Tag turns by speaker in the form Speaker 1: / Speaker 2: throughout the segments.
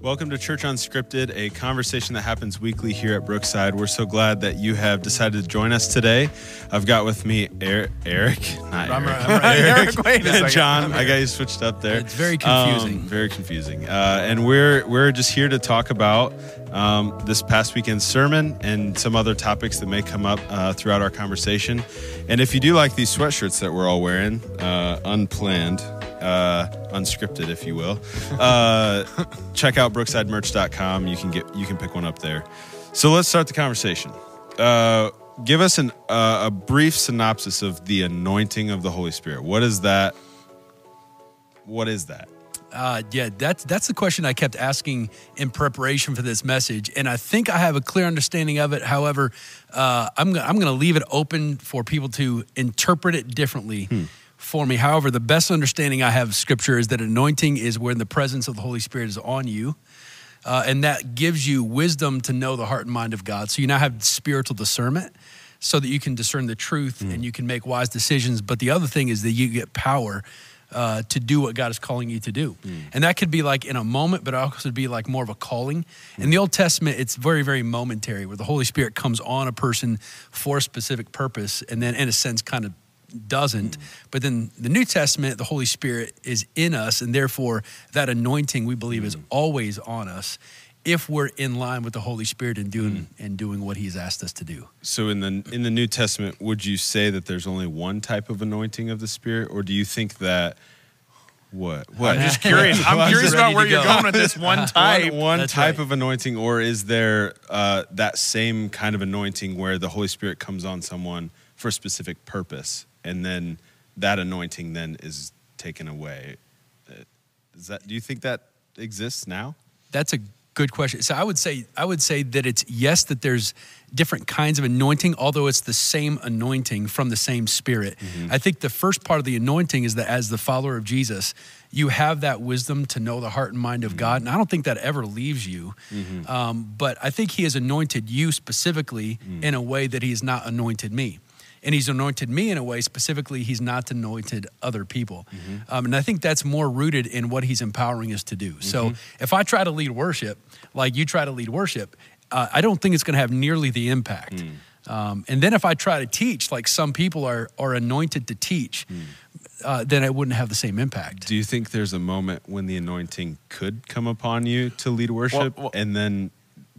Speaker 1: Welcome to Church Unscripted, a conversation that happens weekly here at Brookside. We're so glad that you have decided to join us today. I've got with me er- Eric, not
Speaker 2: I'm
Speaker 1: Eric,
Speaker 2: right- right.
Speaker 1: Eric,
Speaker 2: Wait a second.
Speaker 1: John. I got you switched up there.
Speaker 2: It's very confusing.
Speaker 1: Um, very confusing. Uh, and we're we're just here to talk about um, this past weekend's sermon and some other topics that may come up uh, throughout our conversation. And if you do like these sweatshirts that we're all wearing, uh, unplanned, uh, unscripted, if you will, uh, check out brooksidemerch.com. You can get you can pick one up there. So let's start the conversation. Uh, give us an, uh, a brief synopsis of the anointing of the Holy Spirit. What is that? What is that?
Speaker 2: Uh, yeah, that's that's the question I kept asking in preparation for this message, and I think I have a clear understanding of it. However, uh, I'm I'm going to leave it open for people to interpret it differently for me. However, the best understanding I have of Scripture is that anointing is when the presence of the Holy Spirit is on you, uh, and that gives you wisdom to know the heart and mind of God. So you now have spiritual discernment. So that you can discern the truth and you can make wise decisions. But the other thing is that you get power uh, to do what God is calling you to do. And that could be like in a moment, but it also be like more of a calling. In the Old Testament, it's very, very momentary where the Holy Spirit comes on a person for a specific purpose and then, in a sense, kind of doesn't. Mm. But then the New Testament, the Holy Spirit is in us, and therefore that anointing we believe is mm. always on us if we're in line with the Holy Spirit and doing mm. and doing what He's asked us to do.
Speaker 1: So in the in the New Testament, would you say that there's only one type of anointing of the Spirit, or do you think that what what?
Speaker 3: I'm just curious. I'm
Speaker 2: Well,
Speaker 3: curious
Speaker 2: ready
Speaker 3: about where
Speaker 2: to
Speaker 3: you're
Speaker 2: go.
Speaker 3: going with this one type.
Speaker 1: one, one type
Speaker 2: right.
Speaker 1: of anointing, or is there uh, that same kind of anointing where the Holy Spirit comes on someone for a specific purpose, and then that anointing then is taken away? Is that? Do you think that exists now?
Speaker 2: That's a good question. So I would say I would say that it's yes that there's different kinds of anointing, although it's the same anointing from the same spirit. Mm-hmm. I think the first part of the anointing is that as the follower of Jesus, you have that wisdom to know the heart and mind of mm-hmm. God, and I don't think that ever leaves you. Mm-hmm. Um, but I think He has anointed you specifically mm. in a way that He has not anointed me. And he's anointed me in a way specifically he's not anointed other people. Um, and i think that's more rooted in what he's empowering us to do. So if i try to lead worship like you try to lead worship uh, i don't think it's going to have nearly the impact. Um, and then if i try to teach like some people are are anointed to teach uh, then it wouldn't have the same impact.
Speaker 1: Do you think there's a moment when the anointing could come upon you to lead worship
Speaker 3: well-
Speaker 1: and then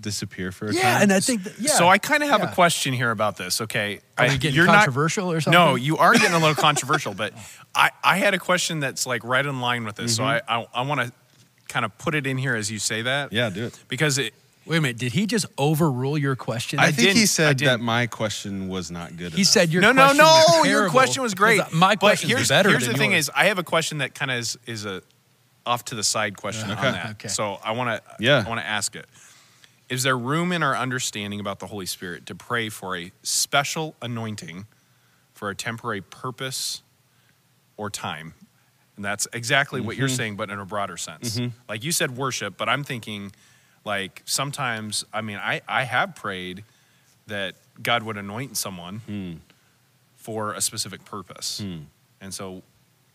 Speaker 1: disappear for a
Speaker 2: yeah
Speaker 1: time?
Speaker 2: and i think that, yeah
Speaker 3: So I kind of have
Speaker 2: yeah.
Speaker 3: a question here about this. Okay,
Speaker 2: Are
Speaker 3: I,
Speaker 2: we getting
Speaker 3: you're
Speaker 2: controversial or something?
Speaker 3: No, you are getting a little controversial, but I, I had a question that's like right in line with this. So mm-hmm. I I, I want to kind of put it in here as you say that.
Speaker 1: Yeah, do it.
Speaker 3: Because it,
Speaker 2: wait a minute did he just overrule your question
Speaker 1: I,
Speaker 3: I
Speaker 1: think he said that my question was not good.
Speaker 2: he
Speaker 1: enough.
Speaker 2: said your
Speaker 3: no, no,
Speaker 2: question
Speaker 3: no.
Speaker 2: was
Speaker 3: Your question was great.
Speaker 2: My question
Speaker 3: here's,
Speaker 2: is better
Speaker 3: Here's
Speaker 2: than
Speaker 3: the thing: is I have a question that kind of is is a off to the side question
Speaker 1: Okay.
Speaker 3: on that.
Speaker 2: Okay.
Speaker 3: So I want to
Speaker 1: Yeah.
Speaker 3: I want to ask it. Is there room in our understanding about the Holy Spirit to pray for a special anointing for a temporary purpose or time? And that's exactly what you're
Speaker 1: Mm-hmm.
Speaker 3: saying, but in a broader sense. Like you said, worship, but I'm thinking, like sometimes. I mean, I I have prayed that God would anoint someone
Speaker 1: Hmm.
Speaker 3: for a specific purpose, and so.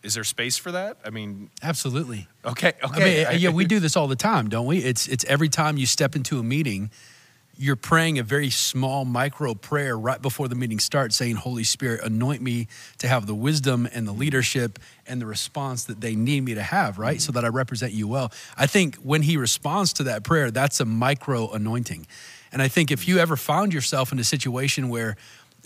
Speaker 3: Is there space for that? I mean,
Speaker 2: absolutely
Speaker 3: okay,
Speaker 2: I
Speaker 3: okay.
Speaker 2: mean, yeah, we do this all the time, don't we? It's it's every time you step into a meeting, you're praying a very small micro prayer right before the meeting starts, saying, "Holy Spirit, anoint me to have the wisdom and the leadership and the response that they need me to have, right? So mm-hmm. that I represent you well." I think when He responds to that prayer, that's a micro anointing, and I think if you ever found yourself in a situation where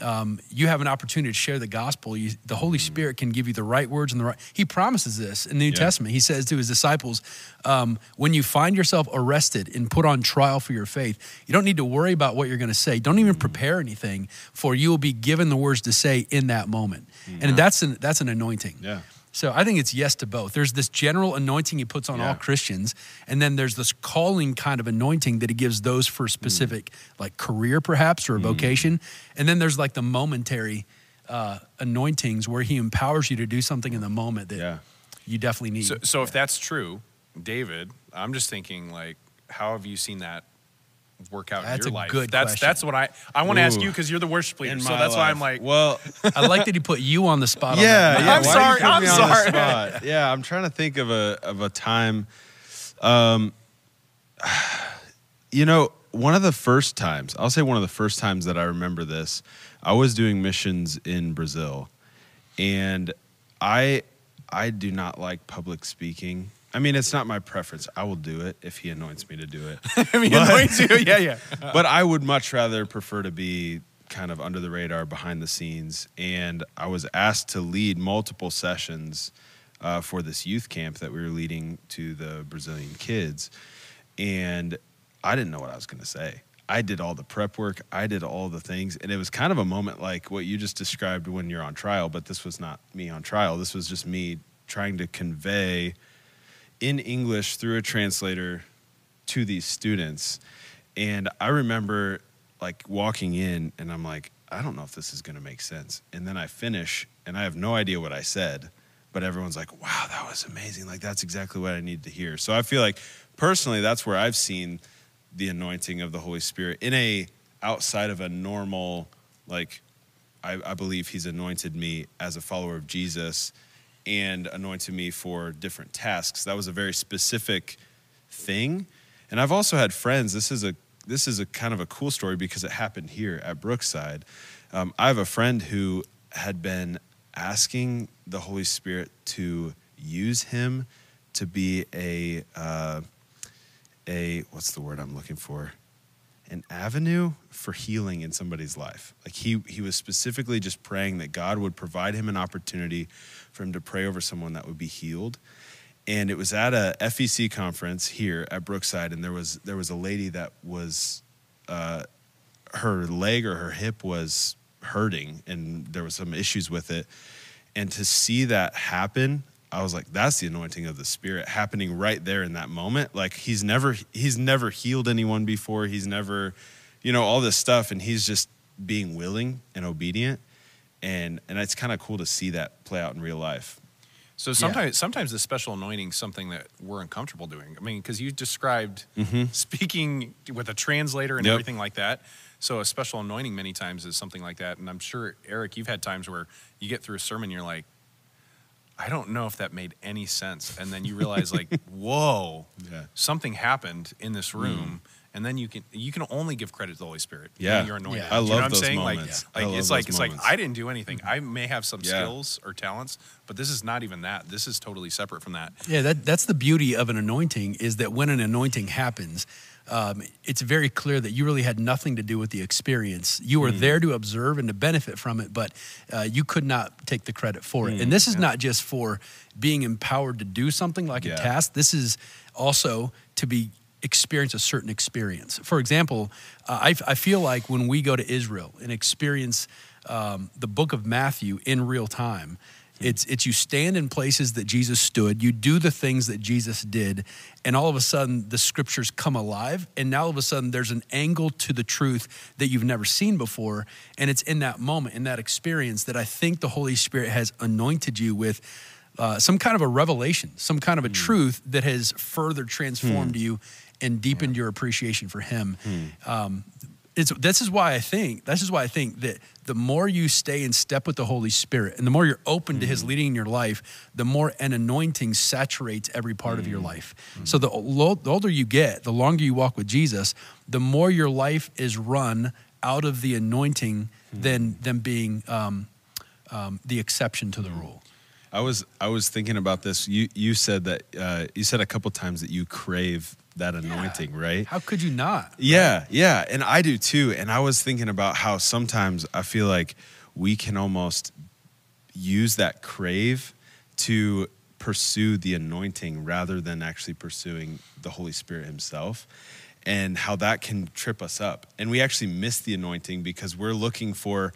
Speaker 2: um, you have an opportunity to share the gospel. You, the Holy Spirit can give you the right words and the right. He promises this in the New
Speaker 1: Yeah.
Speaker 2: Testament. He says to his disciples, um, "When you find yourself arrested and put on trial for your faith, you don't need to worry about what you're going to say. Don't even prepare anything, for you will be given the words to say in that moment." And that's an that's an anointing.
Speaker 1: Yeah.
Speaker 2: So I think it's yes to both. There's this general anointing he puts on
Speaker 1: Yeah.
Speaker 2: all Christians, and then there's this calling kind of anointing that he gives those for a specific like career perhaps or a vocation, and then there's like the momentary uh, anointings where he empowers you to do something in the moment that
Speaker 1: Yeah.
Speaker 2: you definitely need.
Speaker 3: So, so if that's true, David, I'm just thinking like, how have you seen that work out
Speaker 2: That's
Speaker 3: in your
Speaker 2: a
Speaker 3: life?
Speaker 2: good
Speaker 3: that's
Speaker 2: question.
Speaker 3: that's what I I want to ask you because you're the worship leader.
Speaker 1: In
Speaker 3: So
Speaker 1: my
Speaker 3: that's why I'm like,
Speaker 1: well,
Speaker 2: I like that he put you on the spot.
Speaker 1: yeah,
Speaker 2: that.
Speaker 1: yeah.
Speaker 3: I'm
Speaker 1: why
Speaker 3: sorry,
Speaker 1: did you put
Speaker 3: I'm
Speaker 1: me on the
Speaker 3: sorry.
Speaker 1: spot? Yeah, I'm trying to think of a of a time. Um, You know, one of the first times, I'll say one of the first times that I remember this, I was doing missions in Brazil. And I I do not like public speaking. I mean, it's not my preference. I will do it if he anoints me to do it.
Speaker 3: I mean,
Speaker 1: But-
Speaker 3: anoints you. Yeah, yeah.
Speaker 1: but I would much rather prefer to be kind of under the radar, behind the scenes. And I was asked to lead multiple sessions uh, for this youth camp that we were leading to the Brazilian kids. And I didn't know what I was going to say. I did all the prep work, I did all the things. And it was kind of a moment like what you just described when you're on trial, but this was not me on trial. This was just me trying to convey in English through a translator to these students. And I remember like walking in and I'm like, I don't know if this is going to make sense. And then I finish and I have no idea what I said, but everyone's like, wow, that was amazing. Like, that's exactly what I need to hear. So I feel like personally, that's where I've seen the anointing of the Holy Spirit in a outside of a normal, like, I, I believe he's anointed me as a follower of Jesus and anointed me for different tasks. That was a very specific thing. And I've also had friends. This is a this is a kind of a cool story because it happened here at Brookside. Um, I have a friend who had been asking the Holy Spirit to use him to be a uh, a what's the word I'm looking for? An avenue for healing in somebody's life. Like he he was specifically just praying that God would provide him an opportunity for him to pray over someone that would be healed. And it was at a FEC conference here at Brookside, and there was there was a lady that was uh, her leg or her hip was hurting, and there was some issues with it. And to see that happen, I was like, that's the anointing of the Spirit happening right there in that moment. Like he's never he's never healed anyone before. He's never, you know, all this stuff, and he's just being willing and obedient. And and it's kind of cool to see that play out in real life.
Speaker 3: So sometimes, sometimes the special anointing is something that we're uncomfortable doing. I mean, because you described mm-hmm. speaking with a translator and
Speaker 1: Yep.
Speaker 3: everything like that. So a special anointing many times is something like that. And I'm sure Eric, you've had times where you get through a sermon, you're like, I don't know if that made any sense, and then you realize like, whoa,
Speaker 1: Yeah.
Speaker 3: something happened in this hmm. room. And then you can you can only give credit to the Holy Spirit. when
Speaker 1: Yeah.
Speaker 3: you're anointed.
Speaker 2: Yeah.
Speaker 3: Do
Speaker 1: I
Speaker 3: you know
Speaker 1: love
Speaker 3: what I'm
Speaker 1: those
Speaker 3: saying?
Speaker 1: moments.
Speaker 3: Like,
Speaker 1: I
Speaker 3: like
Speaker 1: love
Speaker 3: it's like
Speaker 1: those
Speaker 3: it's like. I didn't do anything. Mm-hmm. I may have some
Speaker 1: Yeah.
Speaker 3: skills or talents, but this is not even that. This is totally separate from that.
Speaker 2: Yeah, that, that's the beauty of an anointing is that when an anointing happens, um, it's very clear that you really had nothing to do with the experience. You were there to observe and to benefit from it, but uh, you could not take the credit for it. And this is not just for being empowered to do something like
Speaker 1: Yeah.
Speaker 2: a task. This is also to be experience a certain experience. For example, uh, I, I feel like when we go to Israel and experience um, the book of Matthew in real time, it's, it's you stand in places that Jesus stood, you do the things that Jesus did, and all of a sudden the scriptures come alive. And now all of a sudden there's an angle to the truth that you've never seen before. And it's in that moment, in that experience, that I think the Holy Spirit has anointed you with uh, some kind of a revelation, some kind of a truth that has further transformed you and deepened your appreciation for Him. Um, it's, this is why I think this is why I think that the more you stay in step with the Holy Spirit and the more you're open to His leading in your life, the more an anointing saturates every part of your life. So the, lo- the older you get, the longer you walk with Jesus, the more your life is run out of the anointing than than being um, um, the exception to the rule.
Speaker 1: I was I was thinking about this. You you said that uh, you said a couple times that you crave that anointing, right?
Speaker 2: How could you not?
Speaker 1: Yeah, yeah, and I do too. And I was thinking about how sometimes I feel like we can almost use that crave to pursue the anointing rather than actually pursuing the Holy Spirit Himself, and how that can trip us up. And we actually miss the anointing because we're looking for,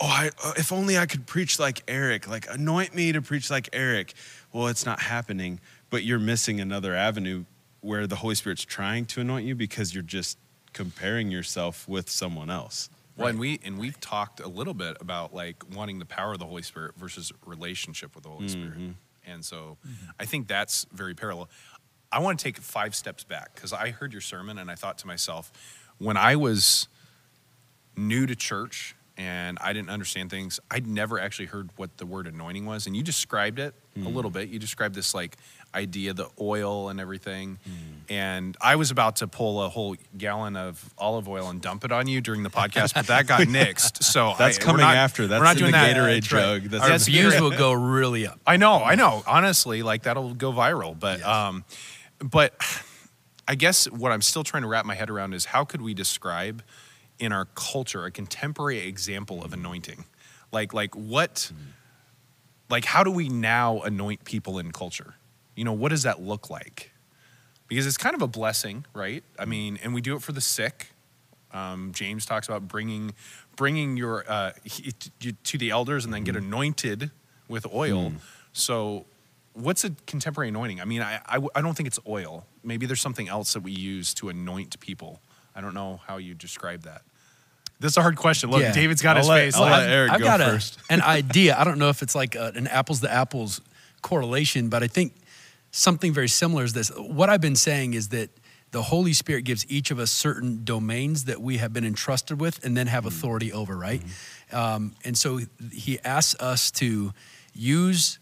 Speaker 1: oh, I, uh, if only I could preach like Eric, like anoint me to preach like Eric. Well, it's not happening, but you're missing another avenue where the Holy Spirit's trying to anoint you because you're just comparing yourself with someone else.
Speaker 3: Well, and we and we've talked a little bit about like wanting the power of the Holy Spirit versus relationship with the Holy Spirit, mm-hmm. and so I think that's very parallel. I want to take five steps back because I heard your sermon and I thought to myself, when I was new to church and I didn't understand things. I'd never actually heard what the word anointing was, and you described it a little bit. You described this like idea, the oil and everything, and I was about to pull a whole gallon of olive oil and dump it on you during the podcast, but that got nixed. So
Speaker 1: That's
Speaker 3: I-
Speaker 1: coming
Speaker 3: not-
Speaker 1: after. That's
Speaker 3: we're not
Speaker 1: in
Speaker 3: doing
Speaker 1: the
Speaker 3: that.
Speaker 1: Gatorade jug. That's
Speaker 3: Our
Speaker 2: Our views will go really up.
Speaker 3: I know, I know. Honestly, like that'll go viral. But
Speaker 2: Yes.
Speaker 3: um, but I guess what I'm still trying to wrap my head around is how could we describe in our culture a contemporary example of anointing? Like like what like how do we now anoint people in culture? You know, what does that look like? Because it's kind of a blessing, right? I mean, and we do it for the sick. Um, James talks about bringing bringing your uh, to to the elders and then get anointed with oil. So, what's a contemporary anointing? I mean, I I don't think it's oil. Maybe there's something else that we use to anoint people. I don't know how you describe that. This is a hard question. Look,
Speaker 2: Yeah.
Speaker 3: David's got
Speaker 1: I'll
Speaker 3: his
Speaker 1: let-
Speaker 3: face.
Speaker 1: I'll
Speaker 3: like-
Speaker 1: let Eric
Speaker 2: I've
Speaker 1: go
Speaker 2: got a-
Speaker 1: first.
Speaker 2: an idea. I don't know if it's like a, an apples to apples correlation, but I think something very similar is this. What I've been saying is that the Holy Spirit gives each of us certain domains that we have been entrusted with and then have authority over, right? Um, and so he asks us to use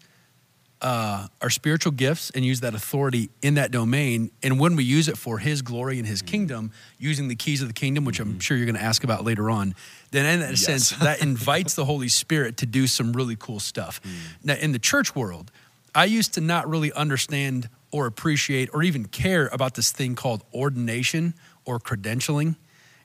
Speaker 2: uh, our spiritual gifts and use that authority in that domain. And when we use it for His glory and His mm-hmm. kingdom, using the keys of the kingdom, which I'm mm-hmm. sure you're going to ask about later on, then in that sense, that invites the Holy Spirit to do some really cool stuff. Mm. Now, in the church world, I used to not really understand or appreciate or even care about this thing called ordination or credentialing.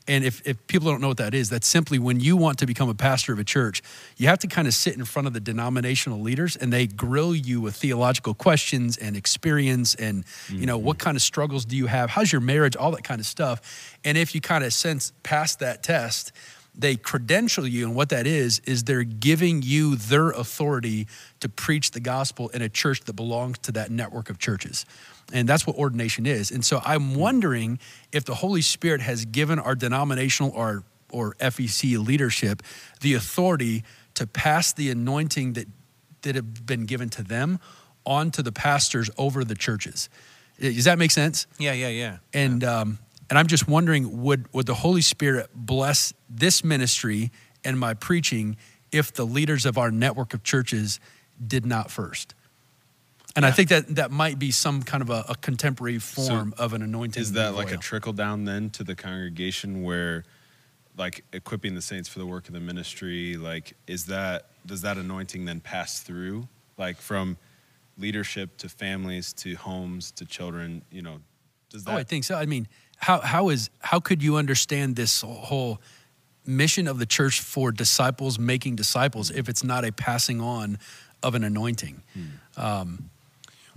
Speaker 2: And if, if people don't know what that is, that's simply when you want to become a pastor of a church, you have to kind of sit in front of the denominational leaders and they grill you with theological questions and experience and, you know, what mm-hmm. kind of struggles do you have? How's your marriage? All that kind of stuff. And if you kind of sense past that test, they credential you. And what that is, is they're giving you their authority to preach the gospel in a church that belongs to that network of churches. And that's what ordination is. And so I'm wondering if the Holy Spirit has given our denominational or, or FEC leadership the authority to pass the anointing that, that have been given to them onto the pastors over the churches. Does that make sense?
Speaker 3: yeah, yeah, yeah.
Speaker 2: And um, and I'm just wondering, would would the Holy Spirit bless this ministry and my preaching if the leaders of our network of churches did not first? And I think that that might be some kind of a, a contemporary form of an anointing.
Speaker 1: Is that like a trickle down then to the congregation where like equipping the saints for the work of the ministry, like is that does that anointing then pass through like from leadership to families to homes to children, you know, does that
Speaker 2: Oh, I think so. I mean, how how is how could you understand this whole mission of the church for disciples making disciples if it's not a passing on of an anointing? Um,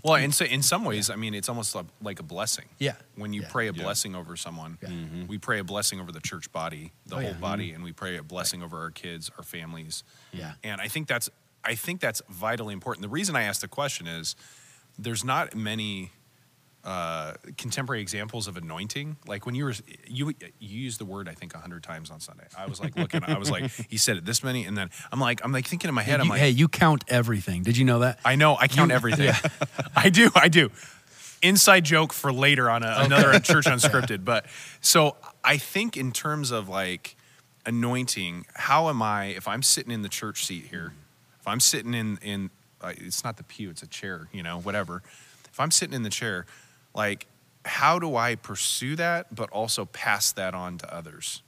Speaker 3: Well, and so in some ways, I mean, it's almost like- like a blessing.
Speaker 2: Yeah.
Speaker 3: When you
Speaker 2: Yeah.
Speaker 3: pray a
Speaker 1: Yeah.
Speaker 3: blessing over someone, mm-hmm. we pray a blessing over the church body, the
Speaker 2: Oh,
Speaker 3: whole
Speaker 2: yeah.
Speaker 3: body, mm-hmm. and we pray a blessing over our kids, our families.
Speaker 2: Yeah.
Speaker 3: And I think that's I think that's vitally important. The reason I asked the question is there's not many uh, contemporary examples of anointing. Like when you were you you used the word I think a hundred times on Sunday. I was like looking. I was like he said it this many, and then I'm like I'm like thinking in my head. I'm like
Speaker 2: hey, you count everything. Did you know that?
Speaker 3: I know. I count
Speaker 2: You-
Speaker 3: everything. I do. I do. Inside joke for later on a, another church unscripted. But so I think in terms of like anointing, how am I if I'm sitting in the church seat here, if I'm sitting in in uh, it's not the pew, it's a chair, you know, whatever. If I'm sitting in the chair, like how do I pursue that, but also pass that on to others?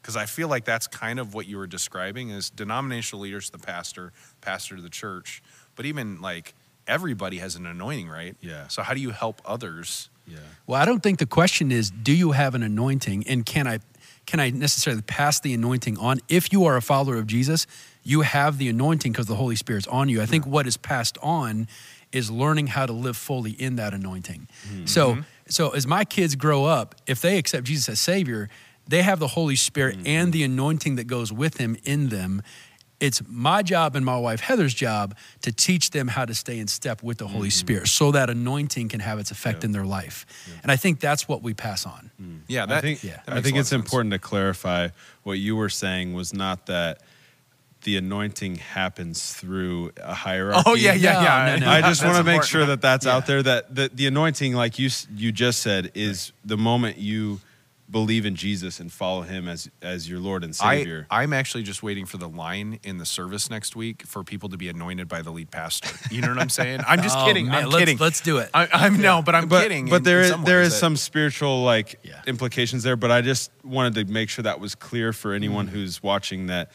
Speaker 3: Because I feel like that's kind of what you were describing is denominational leaders to the pastor, pastor to the church, but even like everybody has an anointing, right?
Speaker 1: Yeah.
Speaker 3: So how do you help others?
Speaker 1: yeah.
Speaker 2: Well, I don't think the question is, do you have an anointing, and can I can I necessarily pass the anointing on? If you are a follower of Jesus, you have the anointing because the Holy Spirit's on you. I think what is passed on is learning how to live fully in that anointing. So, so as my kids grow up, if they accept Jesus as Savior, they have the Holy Spirit and the anointing that goes with Him in them. It's my job and my wife Heather's job to teach them how to stay in step with the Holy Spirit so that anointing can have its effect
Speaker 1: Yeah.
Speaker 2: in their life. And I think that's what we pass on.
Speaker 3: Yeah,
Speaker 1: I think,
Speaker 2: yeah.
Speaker 3: that
Speaker 1: I think it's
Speaker 3: sense.
Speaker 1: important to clarify what you were saying was not that the anointing happens through a hierarchy.
Speaker 3: Oh yeah, yeah, yeah.
Speaker 2: no, no.
Speaker 1: I just want to make sure that that's
Speaker 2: Yeah.
Speaker 1: out there. That the, the anointing, like you you just said, is the moment you believe in Jesus and follow Him as as your Lord and Savior.
Speaker 3: I'm actually just waiting for the line in the service next week for people to be anointed by the lead pastor. You know what I'm saying? I'm just
Speaker 2: Oh,
Speaker 3: kidding.
Speaker 2: man,
Speaker 3: I'm
Speaker 2: let's-
Speaker 3: kidding.
Speaker 2: let's do it.
Speaker 3: I, I'm no, but I'm
Speaker 1: but,
Speaker 3: kidding.
Speaker 1: But
Speaker 3: in-
Speaker 1: there
Speaker 3: in
Speaker 1: is
Speaker 3: some
Speaker 1: there
Speaker 3: that-
Speaker 1: some spiritual like
Speaker 2: Yeah.
Speaker 1: implications there. But I just wanted to make sure that was clear for anyone
Speaker 2: Mm.
Speaker 1: who's watching that that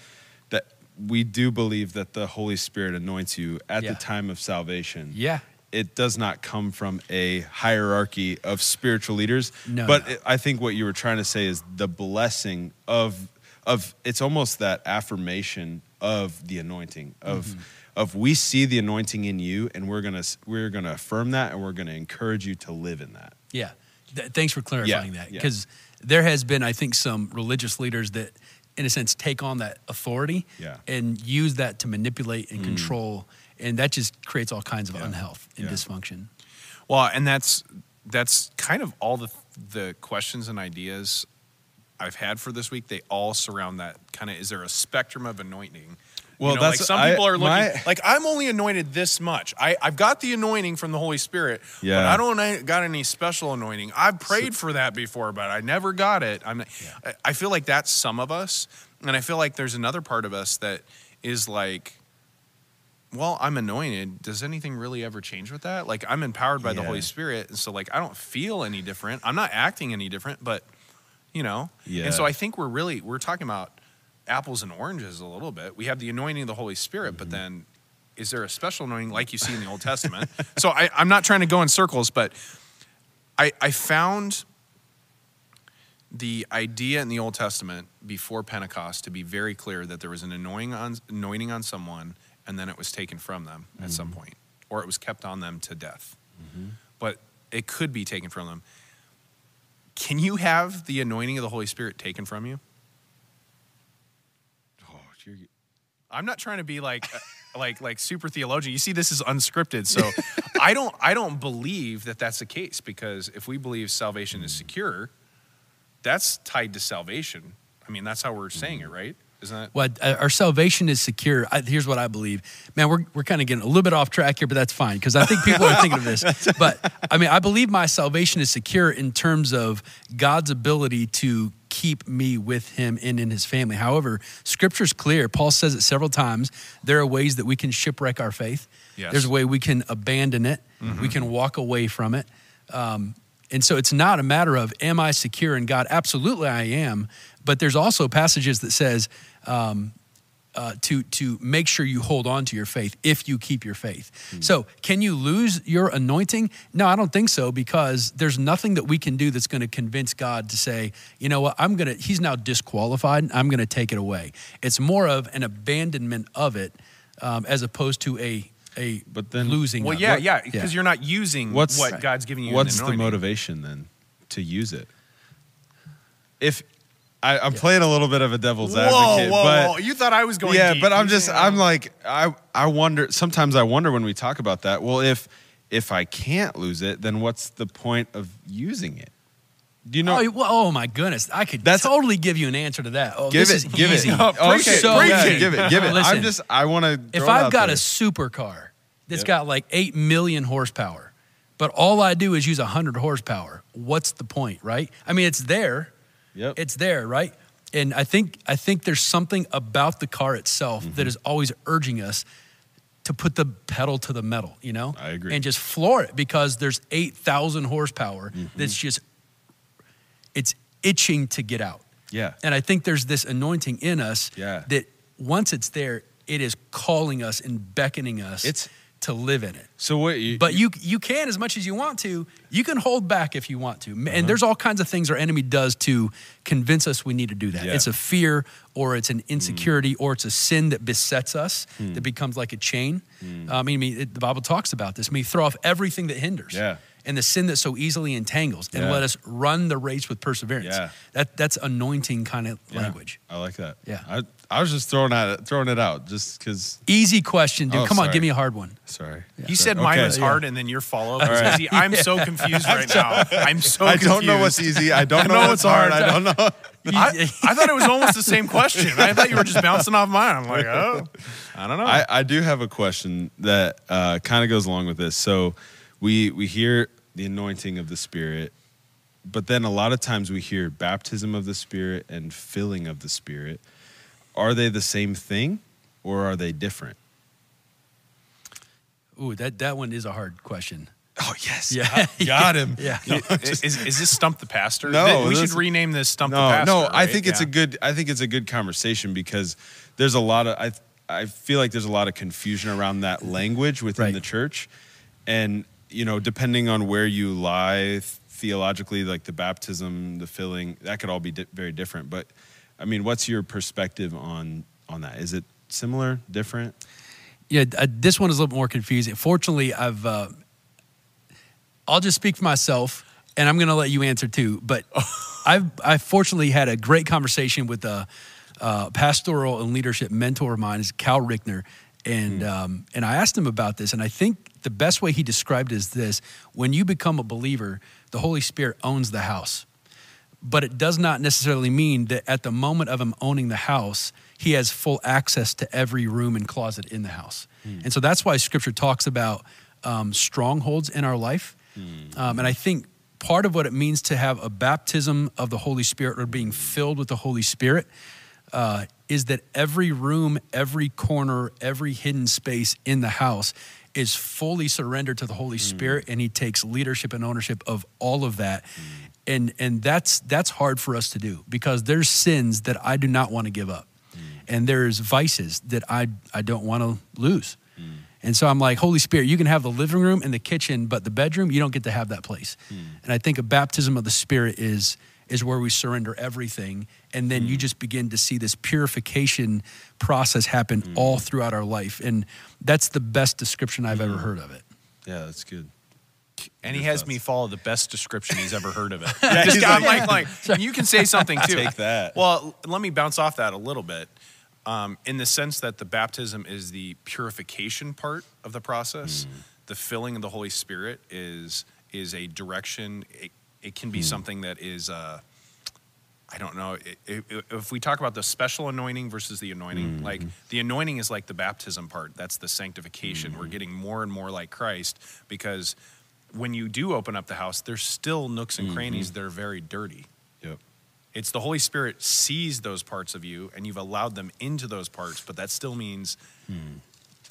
Speaker 1: we do believe that the Holy Spirit anoints you at
Speaker 2: Yeah.
Speaker 1: the time of salvation.
Speaker 2: Yeah.
Speaker 1: It does not come from a hierarchy of spiritual leaders.
Speaker 2: No,
Speaker 1: but
Speaker 2: no.
Speaker 1: it- I think what you were trying to say is the blessing of of it's almost that affirmation of the anointing of
Speaker 2: Mm-hmm.
Speaker 1: of we see the anointing in you and we're gonna we're gonna affirm that and we're gonna encourage you to live in that.
Speaker 2: Yeah. Th- thanks for clarifying
Speaker 1: Yeah,
Speaker 2: that.
Speaker 1: yeah.
Speaker 2: Because there has been, I think, some religious leaders that, in a sense, take on that authority
Speaker 1: Yeah.
Speaker 2: and use that to manipulate and mm. control. And that just creates all kinds of
Speaker 1: Yeah.
Speaker 2: unhealth and
Speaker 1: Yeah.
Speaker 2: dysfunction.
Speaker 3: Well, and that's that's kind of all the the questions and ideas I've had for this week. They all surround that kind of. Is there a spectrum of anointing?
Speaker 1: Well,
Speaker 3: you know,
Speaker 1: that's-
Speaker 3: like some
Speaker 1: I-
Speaker 3: people are looking
Speaker 1: my-
Speaker 3: like I'm only anointed this much. I I've got the anointing from the Holy Spirit, but
Speaker 1: Yeah.
Speaker 3: I don't got any special anointing. I've prayed for that before, but I never got it. I'm. I- I feel like that's some of us, and I feel like there's another part of us that is like well, I'm anointed. Does anything really ever change with that? Like, I'm empowered by the Holy Spirit. And so, like, I don't feel any different. I'm not acting any different, but, you know.
Speaker 1: Yeah.
Speaker 3: And so, I think we're really, we're talking about apples and oranges a little bit. We have the anointing of the Holy Spirit,
Speaker 1: Mm-hmm.
Speaker 3: but then is there a special anointing like you see in the Old Testament? so, I, I'm not trying to go in circles, but I, I found the idea in the Old Testament before Pentecost to be very clear that there was an anointing on, anointing on someone and then it was taken from them at some point, or it was kept on them to death. But it could be taken from them. Can you have the anointing of the Holy Spirit taken from you?
Speaker 1: You're,
Speaker 3: I'm not trying to be like uh, like like super theologian. You see, this is unscripted, so I don't I don't believe that that's the case because if we believe salvation is secure, that's tied to salvation. I mean, that's how we're saying it, right? Isn't that?
Speaker 2: Well, uh, our salvation is secure. I, here's what I believe. Man, we're we're kind of getting a little bit off track here, but that's fine because I think people are thinking of this. But I mean, I believe my salvation is secure in terms of God's ability to keep me with Him and in His family. However, Scripture's clear. Paul says it several times. There are ways that we can shipwreck our faith.
Speaker 3: Yes.
Speaker 2: There's a way we can abandon it. We can walk away from it. Um, and so it's not a matter of am I secure in God? Absolutely, I am. But there's also passages that says um, uh, to to make sure you hold on to your faith if you keep your faith. So can you lose your anointing? No, I don't think so because there's nothing that we can do that's going to convince God to say, you know what, I'm gonna. He's now disqualified. I'm going to take it away. It's more of an abandonment of it um, as opposed to a a
Speaker 1: But then-
Speaker 2: losing.
Speaker 3: Well,
Speaker 2: of
Speaker 3: yeah,
Speaker 2: it.
Speaker 3: yeah, because you're not using
Speaker 1: What's-
Speaker 3: what God's giving you. in
Speaker 1: what's the motivation then to use it? If I, I'm playing a little bit of a devil's
Speaker 3: Whoa,
Speaker 1: advocate,
Speaker 3: whoa,
Speaker 1: but
Speaker 3: whoa! You thought I was going.
Speaker 1: To Yeah,
Speaker 3: deep.
Speaker 1: but I'm just
Speaker 3: know.
Speaker 1: I'm like I I wonder sometimes I wonder when we talk about that. Well, if if I can't lose it, then what's the point of using it? Do you know?
Speaker 2: Oh, well, oh my goodness! I could
Speaker 1: That's-
Speaker 2: totally give you an answer to that. Oh,
Speaker 1: give
Speaker 2: this
Speaker 1: it,
Speaker 2: is
Speaker 1: give
Speaker 2: easy.
Speaker 1: it.
Speaker 3: Oh,
Speaker 1: okay,
Speaker 2: So
Speaker 1: yeah, give it, give it.
Speaker 2: Listen,
Speaker 1: I'm just I want to.
Speaker 2: If I've got a supercar that's
Speaker 1: Yep.
Speaker 2: got like eight million horsepower, but all I do is use hundred horsepower, what's the point, right? I mean, it's there,
Speaker 1: yep.
Speaker 2: it's there, right? And I think I think there's something about the car itself
Speaker 1: Mm-hmm.
Speaker 2: that is always urging us to put the pedal to the metal, you know?
Speaker 1: I agree.
Speaker 2: And just floor it because there's 8,000 horsepower
Speaker 1: Mm-hmm.
Speaker 2: that's just it's itching to get out.
Speaker 1: yeah.
Speaker 2: And I think there's this anointing in us
Speaker 1: Yeah.
Speaker 2: that once it's there, it is calling us and beckoning us
Speaker 1: It's-
Speaker 2: to live in it.
Speaker 1: So what? You,
Speaker 2: But you you can as much as you want to. You can hold back if you want to.
Speaker 1: Uh-huh.
Speaker 2: And there's all kinds of things our enemy does to convince us we need to do that.
Speaker 1: Yeah. Mm.
Speaker 2: It's a fear or it's an insecurity or it's a sin that besets us that becomes like a chain.
Speaker 1: Mm.
Speaker 2: I mean, I mean, it, the Bible talks about this. I mean, throw off everything that hinders.
Speaker 1: Yeah.
Speaker 2: And the sin that so easily entangles, and
Speaker 1: Yeah.
Speaker 2: let us run the race with perseverance.
Speaker 1: Yeah.
Speaker 2: That that's anointing kind of
Speaker 1: Yeah,
Speaker 2: language.
Speaker 1: I like that.
Speaker 2: Yeah.
Speaker 1: I, I was just throwing at it, throwing it out just because.
Speaker 2: Easy question, dude.
Speaker 1: Oh,
Speaker 2: Come on, give me a hard one.
Speaker 1: Sorry.
Speaker 3: You said mine
Speaker 1: Okay.
Speaker 3: was hard, and then your follow up
Speaker 1: All
Speaker 3: was
Speaker 1: right.
Speaker 3: easy. I'm so confused right now. I'm so.
Speaker 1: I
Speaker 3: confused.
Speaker 1: don't know what's easy. I don't know,
Speaker 3: know
Speaker 1: what's hard.
Speaker 3: hard.
Speaker 1: I don't know.
Speaker 3: I, I thought it was almost the same question. I thought you were just bouncing off mine. I'm like, oh, I don't know.
Speaker 1: I, I do have a question that uh, kind of goes along with this. So we we hear the anointing of the Spirit. but then a lot of times we hear baptism of the Spirit and filling of the Spirit. Are they the same thing or are they different?
Speaker 2: Ooh, that that one is a hard question.
Speaker 1: Oh, yes.
Speaker 2: Yeah.
Speaker 1: Got him.
Speaker 2: Yeah.
Speaker 3: is, is this stump the pastor?
Speaker 1: No,
Speaker 3: we should rename this stump
Speaker 1: no,
Speaker 3: the pastor.
Speaker 1: No, I
Speaker 3: right?
Speaker 1: think it's
Speaker 3: Yeah.
Speaker 1: a good I think it's a good conversation because there's a lot of I I feel like there's a lot of confusion around that language within
Speaker 2: Right.
Speaker 1: the church. And you know, depending on where you lie theologically like the baptism, the filling, that could all be di- very different, but I mean, what's your perspective on on that? Is it similar, different?
Speaker 2: Yeah, uh, this one is a little more confusing. Fortunately, I've. Uh, I'll just speak for myself, and I'm going to let you answer too. But I've I fortunately had a great conversation with a, uh pastoral and leadership mentor of mine, is Cal Rickner, and um, and I asked him about this, and I think the best way he described it is this: when you become a believer, the Holy Spirit owns the house but it does not necessarily mean that at the moment of him owning the house, he has full access to every room and closet in the house. And so that's why scripture talks about um, strongholds in our life. Um, and I think part of what it means to have a baptism of the Holy Spirit or being filled with the Holy Spirit uh, is that every room, every corner, every hidden space in the house is fully surrendered to the Holy mm-hmm. Spirit, and He takes leadership and ownership of all of that. Mm-hmm. And and that's that's hard for us to do because there's sins that I do not want to give up, mm. and there's vices that I I don't want to lose. Mm. And so I'm like, Holy Spirit, you can have the living room and the kitchen, but the bedroom, you don't get to have that place. Mm. And I think a baptism of the Spirit is is where we surrender everything, and then you mm. just begin to see this purification process happen mm. all throughout our life. And that's the best description I've ever mm. heard of it.
Speaker 1: Yeah, that's good.
Speaker 3: and he has
Speaker 1: thoughts?
Speaker 3: me follow the best description he's ever heard of it.
Speaker 1: Yeah,
Speaker 3: Just-
Speaker 1: he's
Speaker 3: I'm
Speaker 1: like-
Speaker 3: like, like, you can say something too.
Speaker 1: Take that.
Speaker 3: Well, let me bounce off that a little bit. Um, in the sense that the baptism is the purification part of the process, the filling of the Holy Spirit is is a direction. It, it can be hmm. something that is, uh, I don't know. if we talk about the special anointing versus the anointing, hmm, like hmm. the anointing is like the baptism part. That's the sanctification. We're getting more and more like Christ because when you do open up the house, there's still nooks and mm-hmm. crannies that are very dirty.
Speaker 1: Yep.
Speaker 3: It's the Holy Spirit sees those parts of you and you've allowed them into those parts, but that still means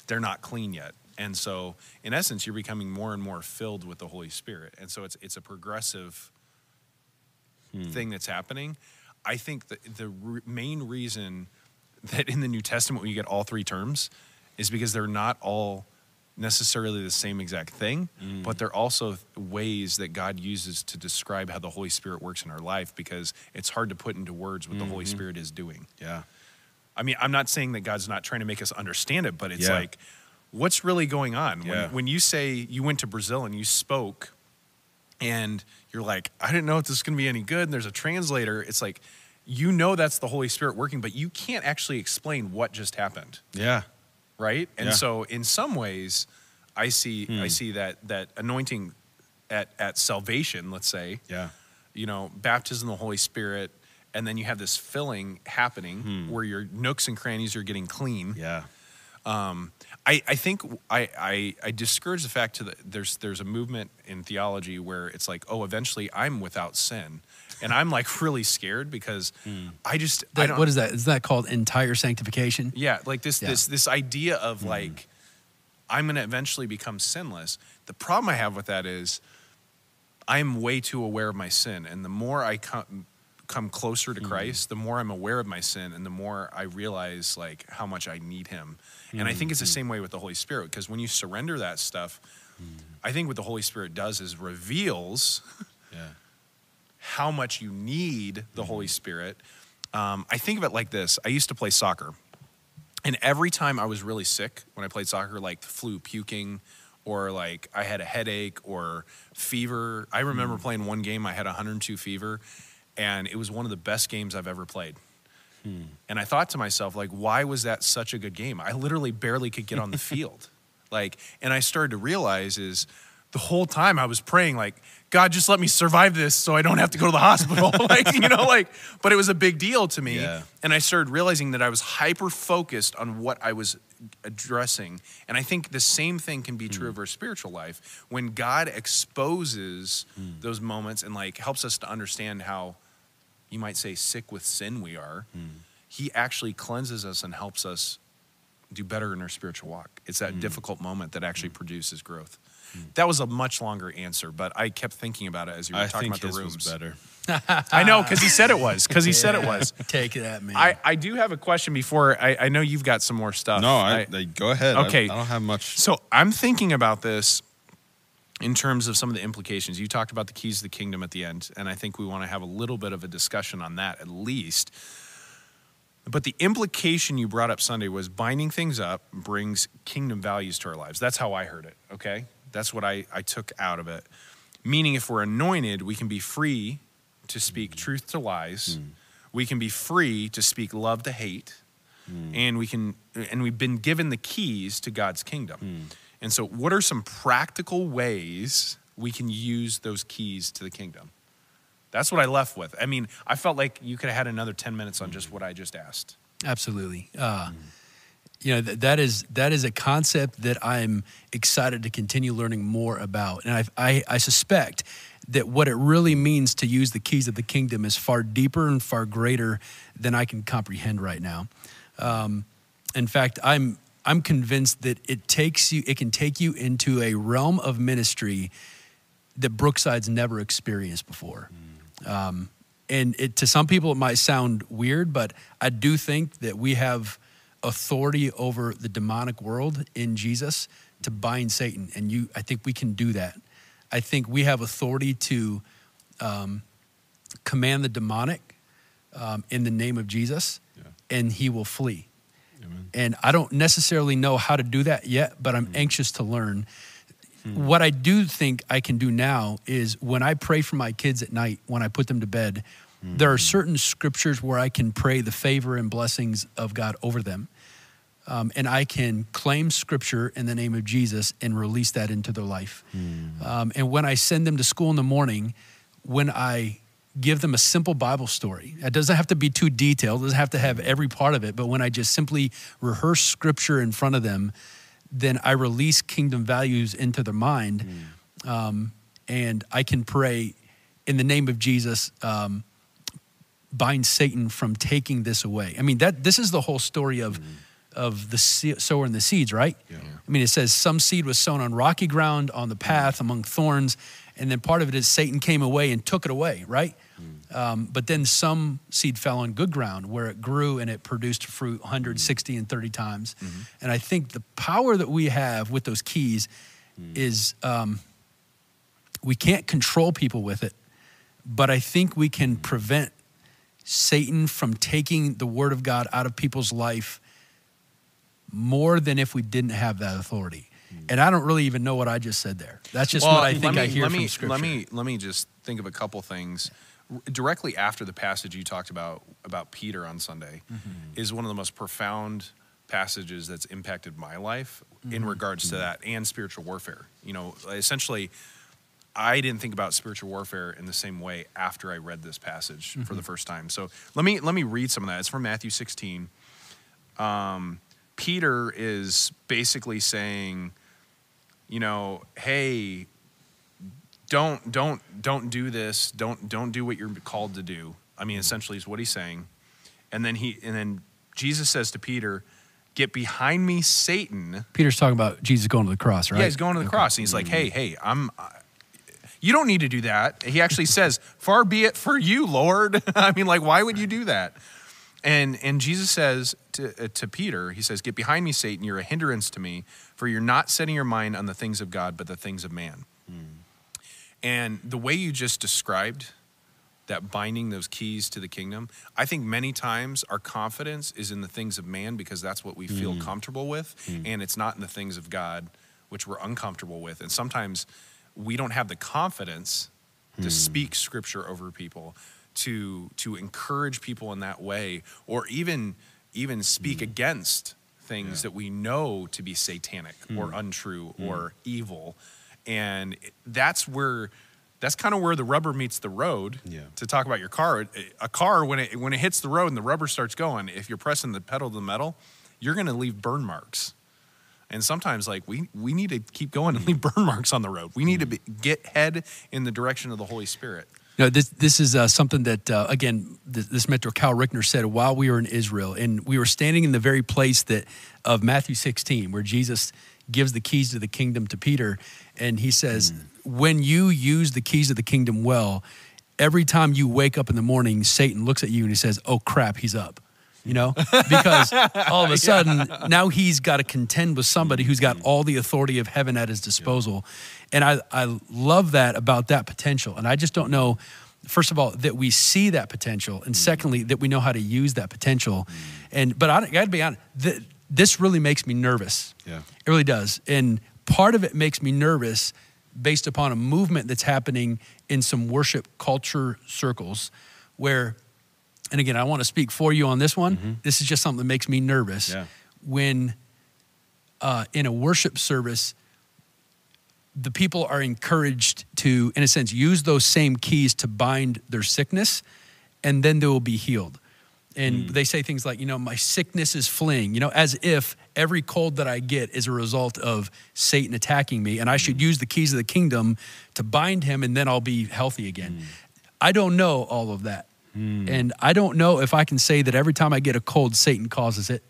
Speaker 3: they're not clean yet. And so, in essence, you're becoming more and more filled with the Holy Spirit. And so, it's it's a progressive hmm. thing that's happening. I think the the re- main reason that in the New Testament we get all three terms is because they're not all necessarily the same exact thing, hmm. but they're also ways that God uses to describe how the Holy Spirit works in our life because it's hard to put into words what the Holy mm-hmm. Spirit is doing.
Speaker 1: Yeah.
Speaker 3: I mean, I'm not saying that God's not trying to make us understand it, but it's
Speaker 1: Yeah.
Speaker 3: like, what's really going on?
Speaker 1: Yeah.
Speaker 3: When, when you say you went to Brazil and you spoke, and you're like, I didn't know if this is going to be any good, and there's a translator, it's like, you know that's the Holy Spirit working, but you can't actually explain what just happened,
Speaker 1: Yeah.
Speaker 3: right? And
Speaker 1: Yeah.
Speaker 3: so, in some ways, I see I hmm. see that that anointing at at salvation, let's say,
Speaker 1: Yeah.
Speaker 3: you know, baptism of the Holy Spirit, and then you have this filling happening hmm. where your nooks and crannies are getting clean.
Speaker 1: Yeah.
Speaker 3: Um, I, I think I, I, I discourage the fact to the, there's there's a movement in theology where it's like, oh, eventually I'm without sin. And I'm like really scared because hmm. I just I don't
Speaker 2: what is that? Is that called entire sanctification?
Speaker 3: yeah, like this
Speaker 2: Yeah.
Speaker 3: this this idea of hmm. like I'm going to eventually become sinless. The problem I have with that is I'm way too aware of my sin, and the more I come come closer to mm-hmm. Christ, the more I'm aware of my sin, and the more I realize like how much I need Him. And I think it's the mm-hmm. same way with the Holy Spirit because when you surrender that stuff, mm. I think what the Holy Spirit does is reveals
Speaker 1: Yeah.
Speaker 3: how much you need the mm-hmm. Holy Spirit. Um, I think of it like this I used to play soccer. And every time I was really sick when I played soccer, like flu, puking, or like I had a headache or fever. I remember mm. playing one game, I had 102 fever, and it was one of the best games I've ever played. Hmm. And I thought to myself, like, why was that such a good game? I literally barely could get on the field. Like, and I started to realize is the whole time I was praying, like, God, just let me survive this so I don't have to go to the hospital. like, you know, like, but it was a big deal to me.
Speaker 1: Yeah.
Speaker 3: And I started realizing that I was hyper focused on what I was addressing. And I think the same thing can be true hmm. of our spiritual life. When God exposes hmm. those moments and like helps us to understand how you might say sick with sin we are, hmm. he actually cleanses us and helps us do better in our spiritual walk. It's that hmm. difficult moment that actually hmm. produces growth. That was a much longer answer, but I kept thinking about it as you were
Speaker 1: I
Speaker 3: talking about the rooms.
Speaker 1: better.
Speaker 3: I know because he said it was. Because he said it was.
Speaker 2: Take that, man.
Speaker 3: I, I do have a question before. I, I know you've got some more stuff.
Speaker 1: No, I, I- go ahead. I-
Speaker 3: Okay.
Speaker 1: I, don't have much.
Speaker 3: So I'm thinking about this in terms of some of the implications. You talked about the keys to the kingdom at the end, and I think we want to have a little bit of a discussion on that at least. But the implication you brought up Sunday was binding things up brings kingdom values to our lives. That's how I heard it, okay? That's what I, I took out of it. Meaning, if we're anointed, we can be free to speak mm. truth to lies. Mm. We can be free to speak love to hate. Mm. And we can and we've been given the keys to God's kingdom. And so what are some practical ways we can use those keys to the kingdom? That's what I left with. I mean, I felt like you could have had another 10 minutes on just what I just asked.
Speaker 2: Absolutely. Uh, You know th- that is that is a concept that I'm excited to continue learning more about, and I, I I suspect that what it really means to use the keys of the kingdom is far deeper and far greater than I can comprehend right now. Um, in fact, I'm I'm convinced that it takes you it can take you into a realm of ministry that Brookside's never experienced before. Um, and it, to some people, it might sound weird, but I do think that we have authority over the demonic world in Jesus to bind Satan, and you. I think we can do that. I think we have authority to um, command the demonic um, in the name of Jesus,
Speaker 1: Yeah.
Speaker 2: and he will flee.
Speaker 1: Amen.
Speaker 2: And I don't necessarily know how to do that yet, but I'm anxious to learn. What I do think I can do now is when I pray for my kids at night, when I put them to bed, there are certain scriptures where I can pray the favor and blessings of God over them. Um, and I can claim scripture in the name of Jesus and release that into their life. Um, and when I send them to school in the morning, when I give them a simple Bible story, it doesn't have to be too detailed, it doesn't have to have every part of it, but when I just simply rehearse scripture in front of them, then I release kingdom values into their mind. Um, and I can pray in the name of Jesus. Um, bind Satan from taking this away. I mean, that this is the whole story of of the se- sower and the seeds, right?
Speaker 1: Yeah.
Speaker 2: I mean, it says some seed was sown on rocky ground, on the path, among thorns, and then part of it is Satan came away and took it away, right? Um, but then some seed fell on good ground where it grew and it produced fruit 160 mm-hmm. and 30 times. Mm-hmm. And I think the power that we have with those keys mm. is um, we can't control people with it, but I think we can mm. prevent Satan from taking the word of God out of people's life more than if we didn't have that authority. Mm. And I don't really even know what I just said there. That's just what I think
Speaker 3: me,
Speaker 2: I hear
Speaker 3: let
Speaker 2: from
Speaker 3: me,
Speaker 2: scripture.
Speaker 3: Let me let me just think of a couple things. R- Directly after the passage you talked about about Peter on Sunday
Speaker 2: Mm-hmm.
Speaker 3: is one of the most profound passages that's impacted my life in
Speaker 2: Mm-hmm.
Speaker 3: regards to that and spiritual warfare. You know, essentially I didn't think about spiritual warfare in the same way after I read this passage for
Speaker 2: Mm-hmm.
Speaker 3: the first time. So let me let me read some of that. It's from Matthew 16. Um, Peter is basically saying, you know, hey, don't don't don't do this. Don't don't do what you're called to do. I mean, essentially, is what he's saying. And then he and then Jesus says to Peter, "Get behind me, Satan."
Speaker 2: Peter's talking about Jesus going to the cross, right?
Speaker 3: Yeah, he's going to the cross, and he's like, "Hey, hey, I'm." You don't need to do that. He actually says, "Far be it for you, Lord." I mean, like, why would you do that? And and Jesus says to uh, to Peter, he says, "Get behind me, Satan. You're a hindrance to me, for you're not setting your mind on the things of God, but the things of man." And the way you just described that binding those keys to the kingdom, I think many times our confidence is in the things of man because that's what we feel mm. comfortable with, mm. and it's not in the things of God, which we're uncomfortable with. And sometimes we don't have the confidence to mm. speak scripture over people, to to encourage people in that way, or even even speak against things that we know to be satanic or untrue or evil. And that's where that's kind of where the rubber meets the road.
Speaker 1: Yeah.
Speaker 3: To talk about your car, a car when it when it hits the road and the rubber starts going, if you're pressing the pedal to the metal, you're going to leave burn marks. And sometimes, like we we need to keep going and leave burn marks on the road. We need to be, get head in the direction of the Holy Spirit.
Speaker 2: No, this this is uh, something that uh, again this, this mentor Cal Rickner said while we were in Israel, and we were standing in the very place that of Matthew 16, where Jesus gives the keys to the kingdom to Peter, and he says, hmm. "When you use the keys of the kingdom well, every time you wake up in the morning, Satan looks at you and he says, "Oh crap, he's up." You know, because all of a sudden now he's got to contend with somebody who's got hmm. all the authority of heaven at his disposal. And I, I love that about that potential. And I just don't know, first of all, that we see that potential. And hmm. secondly, that we know how to use that potential. And, but I, I gotta be honest, th- this really makes me nervous.
Speaker 1: Yeah.
Speaker 2: It really does. And part of it makes me nervous based upon a movement that's happening in some worship culture circles where, and again, I want to speak for you on this one. This is just something that makes me nervous.
Speaker 1: Yeah.
Speaker 2: When uh, in a worship service, the people are encouraged to, in a sense, use those same keys to bind their sickness, and then they will be healed. And mm. they say things like, you know, my sickness is fleeing, you know, as if every cold that I get is a result of Satan attacking me, and I should mm. use the keys of the kingdom to bind him, and then I'll be healthy again. Mm. I don't know all of that. And I don't know if I can say that every time I get a cold, Satan causes it.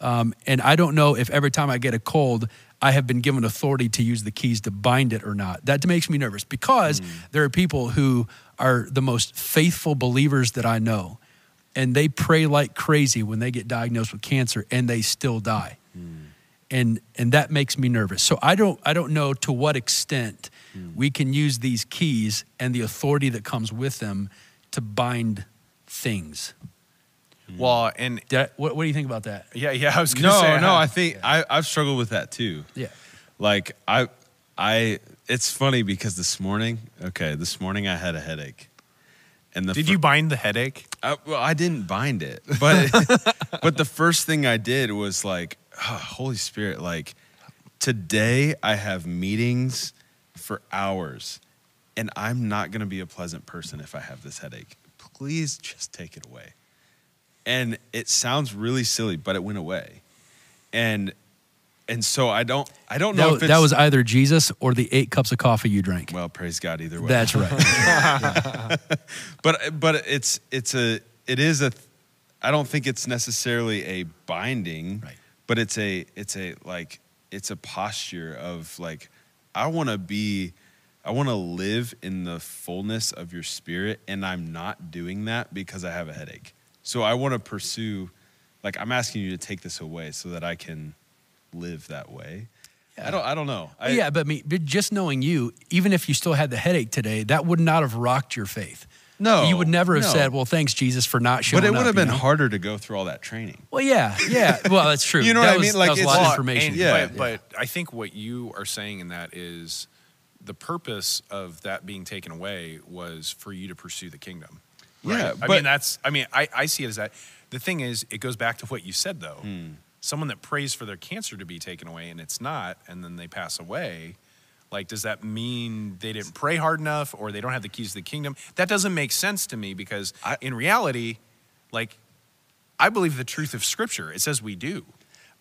Speaker 2: Um, and I don't know if every time I get a cold, I have been given authority to use the keys to bind it or not. That makes me nervous because there are people who are the most faithful believers that I know, and they pray like crazy when they get diagnosed with cancer, and they still die, and and that makes me nervous. So I don't I don't know to what extent we can use these keys and the authority that comes with them to bind things.
Speaker 3: Well, and
Speaker 2: I, what, what do you think about that?
Speaker 3: yeah, yeah, I was gonna
Speaker 1: No,
Speaker 3: say
Speaker 1: no,
Speaker 3: uh,
Speaker 1: I think I, I've struggled with that too.
Speaker 2: Yeah.
Speaker 1: Like I, I. It's funny because this morning, okay, this morning I had a headache, and the
Speaker 3: Did
Speaker 1: fir-
Speaker 3: you bind the headache?
Speaker 1: I, well, I didn't bind it, but but the first thing I did was like, oh, Holy Spirit, like today I have meetings for hours, and I'm not going to be a pleasant person if I have this headache. Please just take it away. And it sounds really silly, but it went away, and and so I don't I don't know
Speaker 2: That,
Speaker 1: if it's,
Speaker 2: that was either Jesus or the eight cups of coffee you drank.
Speaker 1: well, praise God either way.
Speaker 2: That's right.
Speaker 1: but but it's it's a it is a I don't think it's necessarily a binding,
Speaker 2: Right.
Speaker 1: but it's a it's a like it's a posture of like I want to be I want to live in the fullness of your spirit and I'm not doing that because I have a headache. So I want to pursue like I'm asking you to take this away so that I can live that way. I don't I don't know. I,
Speaker 2: yeah, but me, but just knowing you, even if you still had the headache today, that would not have rocked your faith.
Speaker 1: No,
Speaker 2: you would never have
Speaker 1: no.
Speaker 2: said, "Well, thanks Jesus for not showing
Speaker 1: But it
Speaker 2: up,"
Speaker 1: would have
Speaker 2: you
Speaker 1: been
Speaker 2: know?
Speaker 1: harder to go through all that training.
Speaker 2: Well, yeah, yeah. Well, that's true.
Speaker 1: You know
Speaker 2: That
Speaker 1: what I
Speaker 2: was-
Speaker 1: mean? Like,
Speaker 2: that was a
Speaker 1: it's-
Speaker 2: lot of information.
Speaker 3: And-
Speaker 1: Yeah.
Speaker 3: But, but I think what you are saying in that is the purpose of that being taken away was for you to pursue the kingdom. Right?
Speaker 1: Yeah,
Speaker 3: I mean, that's, I mean, I, I see it as that. The thing is, it goes back to what you said, though.
Speaker 1: Hmm.
Speaker 3: Someone that prays for their cancer to be taken away and it's not, and then they pass away. Like, does that mean they didn't pray hard enough or they don't have the keys to the kingdom? That doesn't make sense to me because
Speaker 1: I-
Speaker 3: in reality, like, I believe the truth of Scripture. It says we do.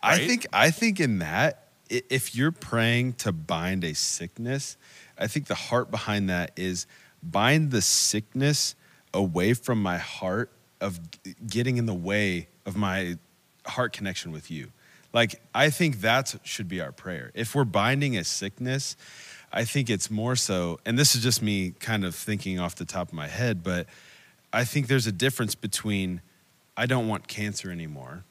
Speaker 1: I think I think in that if you're praying to bind a sickness, I think the heart behind that is bind the sickness away from my heart of getting in the way of my heart connection with you. Like I think that should be our prayer. If we're binding a sickness, I think it's more so and this is just me kind of thinking off the top of my head, but I think there's a difference between I don't want cancer anymore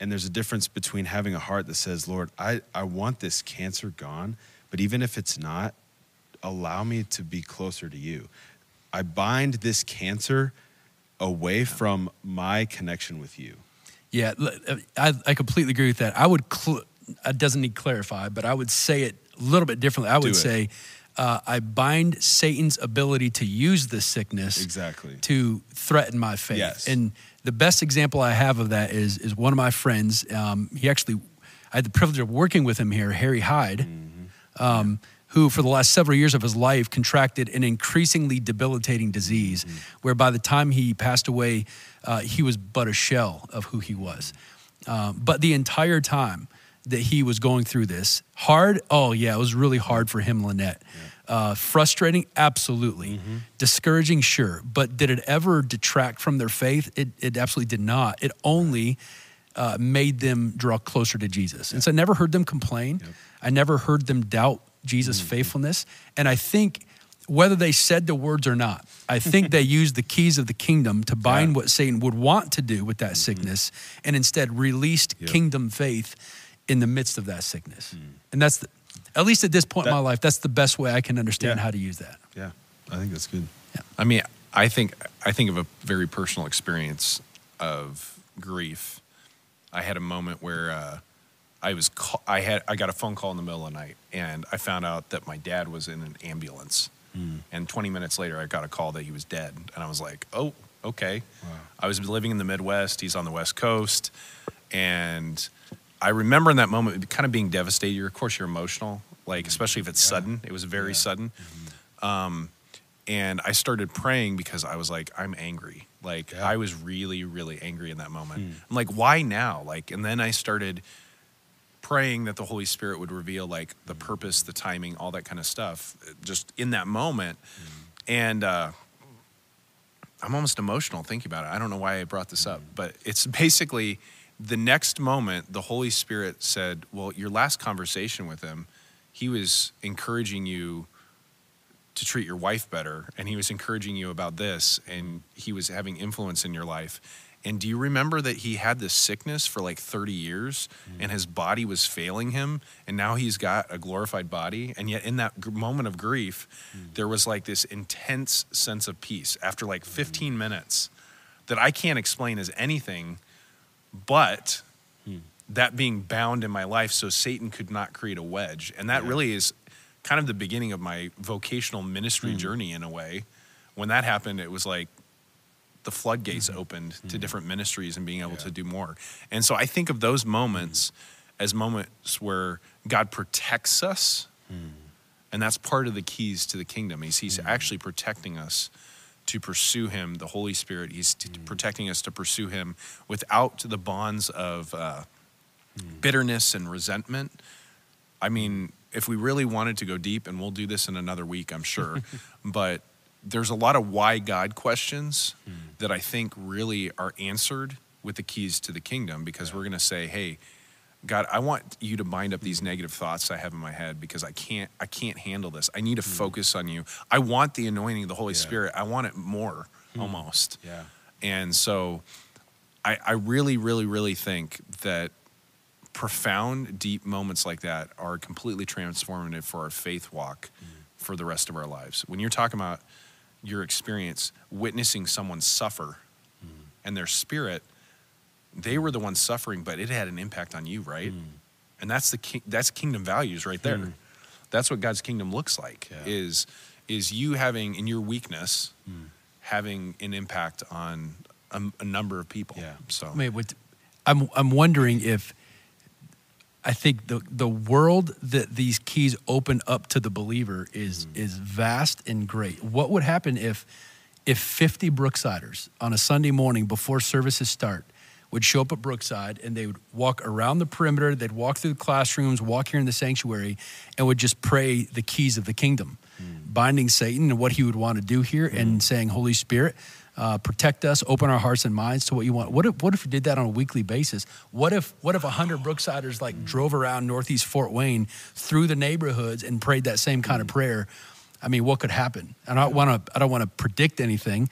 Speaker 1: and there's a difference between having a heart that says, Lord, I, I want this cancer gone, but even if it's not, allow me to be closer to you. I bind this cancer away from my connection with you.
Speaker 2: Yeah, uh, I, I completely agree with that. I would, cl- it doesn't need clarify, but I would say it a little bit differently. I would say, uh, I bind Satan's ability to use this sickness
Speaker 1: Exactly.
Speaker 2: to threaten my faith.
Speaker 1: Yes.
Speaker 2: And the best example I have of that is is one of my friends. Um, he actually, I had the privilege of working with him here, Harry Hyde.
Speaker 1: Mm-hmm.
Speaker 2: Um, who, for the last several years of his life, contracted an increasingly debilitating disease,
Speaker 1: Mm-hmm.
Speaker 2: where by the time he passed away, uh, he was but a shell of who he was. Um, but the entire time that he was going through this, hard, oh, yeah, it was really hard for him, Lynette. Uh, frustrating, absolutely.
Speaker 1: Mm-hmm.
Speaker 2: Discouraging, sure. But did it ever detract from their faith? It, it absolutely did not. It only uh, made them draw closer to Jesus. And so I never heard them complain. I never heard them doubt Jesus'
Speaker 1: Mm-hmm.
Speaker 2: faithfulness. And I think whether they said the words or not, I think they used the keys of the kingdom to bind what Satan would want to do with that
Speaker 1: Mm-hmm.
Speaker 2: sickness and instead released kingdom faith in the midst of that sickness. And that's, the, at least at this point in
Speaker 1: Mm.
Speaker 2: My life, that's the best way I can understand
Speaker 1: Yeah.
Speaker 2: how to use that.
Speaker 1: Yeah, I think that's good. Yeah.
Speaker 3: I mean, I think I think of a very personal experience of grief. I had a moment where uh, I was ca- I had I got a phone call in the middle of the night, and I found out that my dad was in an ambulance. Mm. And 20 minutes later, I got a call that he was dead, and I was like, "Oh, okay." I was living in the Midwest. He's on the West Coast, and I remember in that moment kind of being devastated. You're, of course, you're emotional, like mm-hmm. especially if it's sudden. It was very sudden mm-hmm. um, and I started praying because I was like, I'm angry. Like
Speaker 1: Yeah.
Speaker 3: I was really, really angry in that moment. Hmm. I'm like, why now? Like, and then I started praying that the Holy Spirit would reveal like the purpose, the timing, all that kind of stuff, just in that moment. And uh, I'm almost emotional thinking about it. I don't know why I brought this up, but it's basically the next moment the Holy Spirit said, "Well, your last conversation with him, he was encouraging you." to treat your wife better and he was encouraging you about this and he was having influence in your life and do you remember that he had this sickness for like 30 years mm. and his body was failing him and now he's got a glorified body and yet in that moment of grief mm. there was like this intense sense of peace after like mm. 15 minutes that I can't explain as anything but hmm. that being bound in my life so Satan could not create a wedge. And that
Speaker 1: Yeah.
Speaker 3: really is kind of the beginning of my vocational ministry hmm. journey in a way. When that happened, it was like the floodgates mm-hmm. opened to mm-hmm. different ministries and being able
Speaker 1: Yeah.
Speaker 3: to do more. And so I think of those moments mm-hmm. as moments where God protects us. And that's part of the keys to the kingdom. He's, he's actually protecting us to pursue him, the Holy Spirit. He's t- protecting us to pursue him without the bonds of uh, bitterness and resentment. I mean, if we really wanted to go deep, and we'll do this in another week, I'm sure, but there's a lot of why God questions hmm. that I think really are answered with the keys to the kingdom because we're going to say, hey, God, I want you to bind up these hmm. negative thoughts I have in my head because I can't I can't handle this. I need to hmm. focus on you. I want the anointing of the Holy
Speaker 1: Yeah.
Speaker 3: Spirit. I want it more almost.
Speaker 1: Yeah.
Speaker 3: And so I, I really, really, really think that profound, deep moments like that are completely transformative for our faith walk for the rest of our lives. When you're talking about your experience witnessing someone suffer and their spirit, they were the ones suffering, but it had an impact on you, right? Hmm. And that's the ki- that's kingdom values right there. Hmm. That's what God's kingdom looks like.
Speaker 1: Yeah.
Speaker 3: Is is you having in your weakness hmm. having an impact on a, a number of people.
Speaker 1: Yeah.
Speaker 3: So
Speaker 2: I mean, what, I'm I'm wondering if I think the the world that these keys open up to the believer is mm. is vast and great. What would happen if if 50 Brooksiders on a Sunday morning before services start would show up at Brookside and they would walk around the perimeter, they'd walk through the classrooms, walk here in the sanctuary, and would just pray the keys of the kingdom, mm. binding Satan and what he would want to do here, and mm. saying, Holy Spirit, uh, protect us, open our hearts and minds to what you want. What if, what if you did that on a weekly basis? What if what if hundred Brooksiders like drove around Northeast Fort Wayne through the neighborhoods and prayed that same kind of prayer? I mean, what could happen? I don't want to I don't want to predict anything,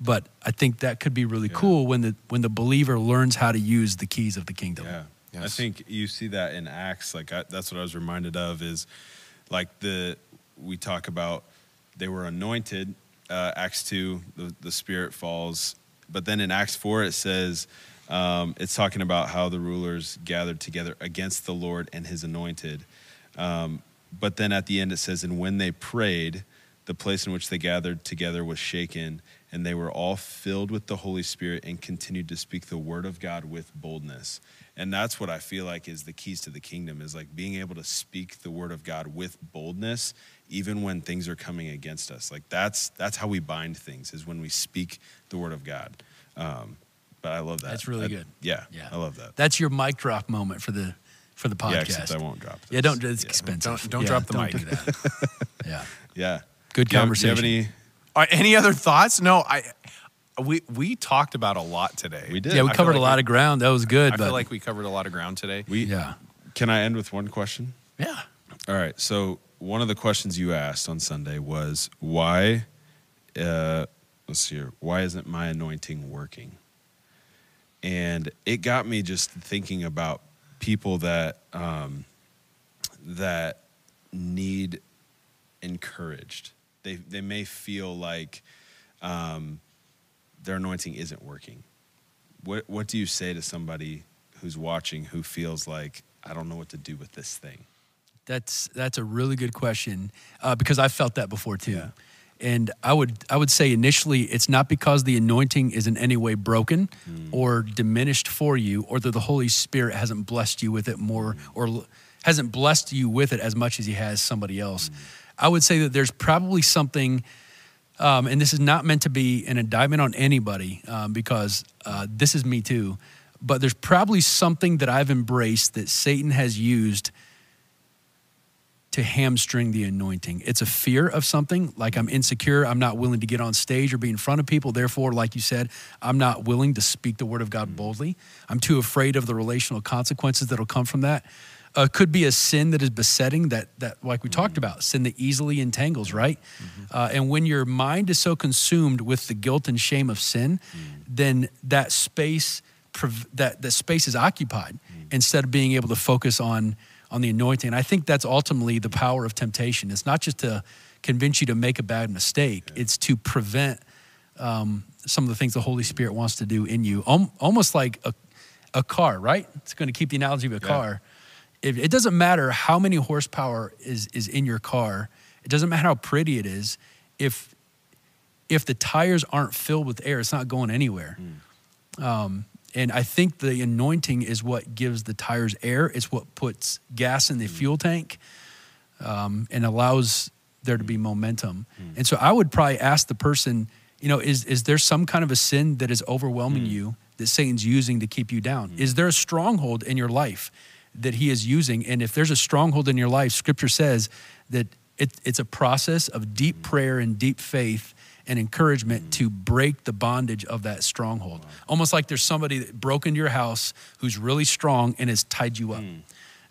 Speaker 2: but I think that could be really cool when the when the believer learns how to use the keys of the kingdom.
Speaker 1: Yeah. I think you see that in Acts. Like I, that's what I was reminded of is like the we talk about they were anointed. Uh, Acts two, the the Spirit falls, but then in Acts four it says um, it's talking about how the rulers gathered together against the Lord and His anointed. Um, but then at the end it says, and when they prayed, the place in which they gathered together was shaken, and they were all filled with the Holy Spirit and continued to speak the word of God with boldness. And that's what I feel like is the keys to the kingdom is like being able to speak the word of God with boldness even when things are coming against us. Like that's that's how we bind things is when we speak the word of God. Um, but I love that.
Speaker 2: That's really
Speaker 1: I-
Speaker 2: good.
Speaker 1: Yeah,
Speaker 2: Yeah.
Speaker 1: I love that.
Speaker 2: That's your mic drop moment for the for the podcast.
Speaker 1: Yeah, except I won't drop.
Speaker 2: Yeah, don't. It's expensive.
Speaker 3: Don't- don't
Speaker 2: Yeah,
Speaker 3: drop the
Speaker 2: don't
Speaker 3: mic.
Speaker 2: do that. yeah,
Speaker 1: Yeah.
Speaker 2: good
Speaker 1: Do you have- do
Speaker 2: conversation.
Speaker 1: you have any?
Speaker 3: Any other thoughts? No, I. We we talked about a lot today.
Speaker 1: We did.
Speaker 2: yeah, we
Speaker 3: I feel
Speaker 2: covered a lot
Speaker 3: we-
Speaker 2: of ground. That was good.
Speaker 3: I
Speaker 2: but
Speaker 3: feel like we covered a lot of ground today.
Speaker 1: We
Speaker 2: yeah,
Speaker 1: Can I end with one question?
Speaker 2: yeah.
Speaker 1: All right. So one of the questions you asked on Sunday was why. Uh, let's see here. Why isn't my anointing working? And it got me just thinking about people that um, that need encouraged. They they may feel like um, their anointing isn't working. What what do you say to somebody who's watching who feels like I don't know what to do with this thing?
Speaker 2: That's that's a really good question uh, because I felt that before too.
Speaker 1: Yeah.
Speaker 2: And I would I would say initially it's not because the anointing is in any way broken or diminished for you, or that the Holy Spirit hasn't blessed you with it more or l- hasn't blessed you with it as much as He has somebody else. I would say that there's probably something, um, and this is not meant to be an indictment on anybody um, because uh, this is me too. But there's probably something that I've embraced that Satan has used to hamstring the anointing. It's a fear of something, like I'm insecure, I'm not willing to get on stage or be in front of people. Therefore, like you said, I'm not willing to speak the word of God boldly. I'm too afraid of the relational consequences that'll come from that. Uh, could be a sin that is besetting that that like we talked about sin that easily entangles right uh, and when your mind is so consumed with the guilt and shame of sin then that space that that space is occupied instead of being able to focus on on the anointing. And I think that's ultimately the power of temptation. It's not just to convince you to make a bad mistake; it's to prevent um, some of the things the Holy Spirit wants to do in you. Al- almost like a a car, right? It's going to keep the analogy of a
Speaker 1: Yeah.
Speaker 2: car. If, it doesn't matter how many horsepower is is in your car. It doesn't matter how pretty it is. If if the tires aren't filled with air, it's not going anywhere. Mm. Um, and I think the anointing is what gives the tires air. It's what puts gas in the mm. fuel tank um, and allows there to be mm. momentum. And so I would probably ask the person, you know, is, is there some kind of a sin that is overwhelming you that Satan's using to keep you down? Is there a stronghold in your life that he is using? And if there's a stronghold in your life, scripture says that it, it's a process of deep prayer and deep faith and encouragement to break the bondage of that stronghold. Almost like there's somebody that broke into your house who's really strong and has tied you up.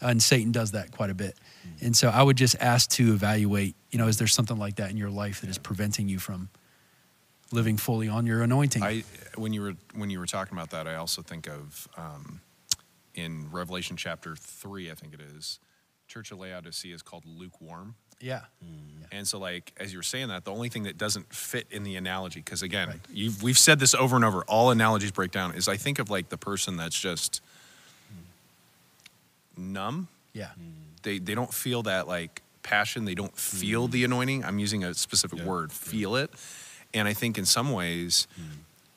Speaker 2: And Satan does that quite a bit. And so I would just ask to evaluate, you know, is there something like that in your life that is preventing you from living fully on your anointing?
Speaker 3: I when you were when you were talking about that, I also think of um, in Revelation chapter three, I think it is. Church of Laodicea is called lukewarm.
Speaker 2: yeah. Hmm.
Speaker 3: And so, like as you were saying that, the only thing that doesn't fit in the analogy, because again, you've, we've said this over and over, all analogies break down. Is I think of like the person that's just numb.
Speaker 2: Yeah. Hmm.
Speaker 3: They they don't feel that like passion. They don't feel hmm. the anointing. I'm using a specific
Speaker 1: Yeah.
Speaker 3: word, feel it. And I think in some ways,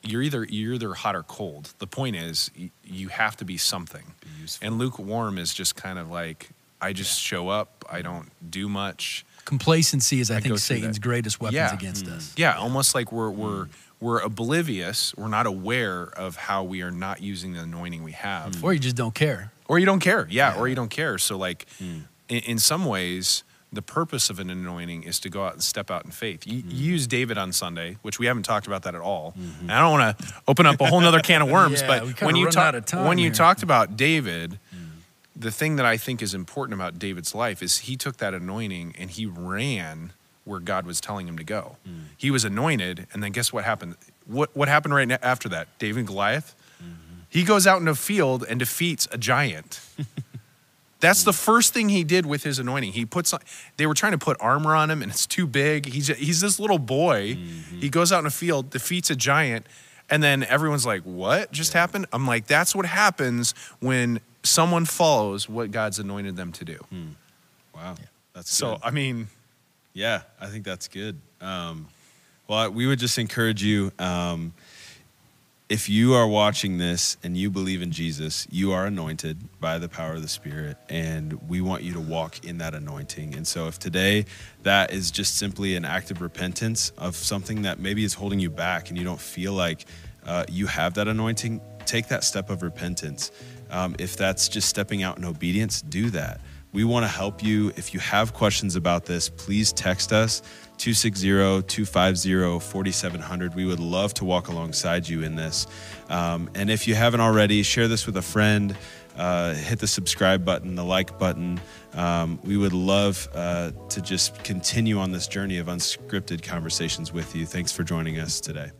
Speaker 3: you're either you're either hot or cold. The point is, y- you have to be something.
Speaker 1: useful.
Speaker 3: And lukewarm is just kind of like I just show up. I don't do much.
Speaker 2: Complacency is, I,
Speaker 3: I
Speaker 2: think, Satan's
Speaker 3: that.
Speaker 2: greatest weapons
Speaker 3: Yeah.
Speaker 2: against hmm. us.
Speaker 3: Yeah, almost like we're we're hmm. we're oblivious. We're not aware of how we are not using the anointing we have,
Speaker 2: Or you just don't care.
Speaker 3: or you don't care. Yeah, or you don't care. So like, hmm. in, in some ways, the purpose of an anointing is to go out and step out in faith. You, you use David on Sunday, which we haven't talked about that at all. Mm-hmm. And I don't want to open up a whole nother can of worms,
Speaker 2: Yeah,
Speaker 3: but when you
Speaker 2: run
Speaker 3: talk
Speaker 2: out of
Speaker 3: when you talked about David. Mm. The thing that I think is important about David's life is he took that anointing and he ran where God was telling him to go. Mm. He was anointed, and then guess what happened? What what happened right after that? David and Goliath. Mm-hmm. He goes out in a field and defeats a giant. That's the first thing he did with his anointing. He puts they were trying to put armor on him and it's too big. He's he's this little boy. He goes out in a field, defeats a giant, and then everyone's like, "What just happened?" I'm like, "That's what happens when someone follows what God's anointed them to do."
Speaker 1: Wow. That's
Speaker 3: So,
Speaker 1: good.
Speaker 3: I mean,
Speaker 1: Yeah, I think that's good. Um, Well, we would just encourage you. Um, if you are watching this and you believe in Jesus, you are anointed by the power of the Spirit, and we want you to walk in that anointing. And so, if today that is just simply an act of repentance of something that maybe is holding you back and you don't feel like uh, you have that anointing, take that step of repentance. Um, if that's just stepping out in obedience, do that. We want to help you. If you have questions about this, please text us 260 250 4700. We would love to walk alongside you in this. Um, and if you haven't already, share this with a friend. Uh, hit the subscribe button, the like button. Um, we would love uh, to just continue on this journey of unscripted conversations with you. Thanks for joining us today.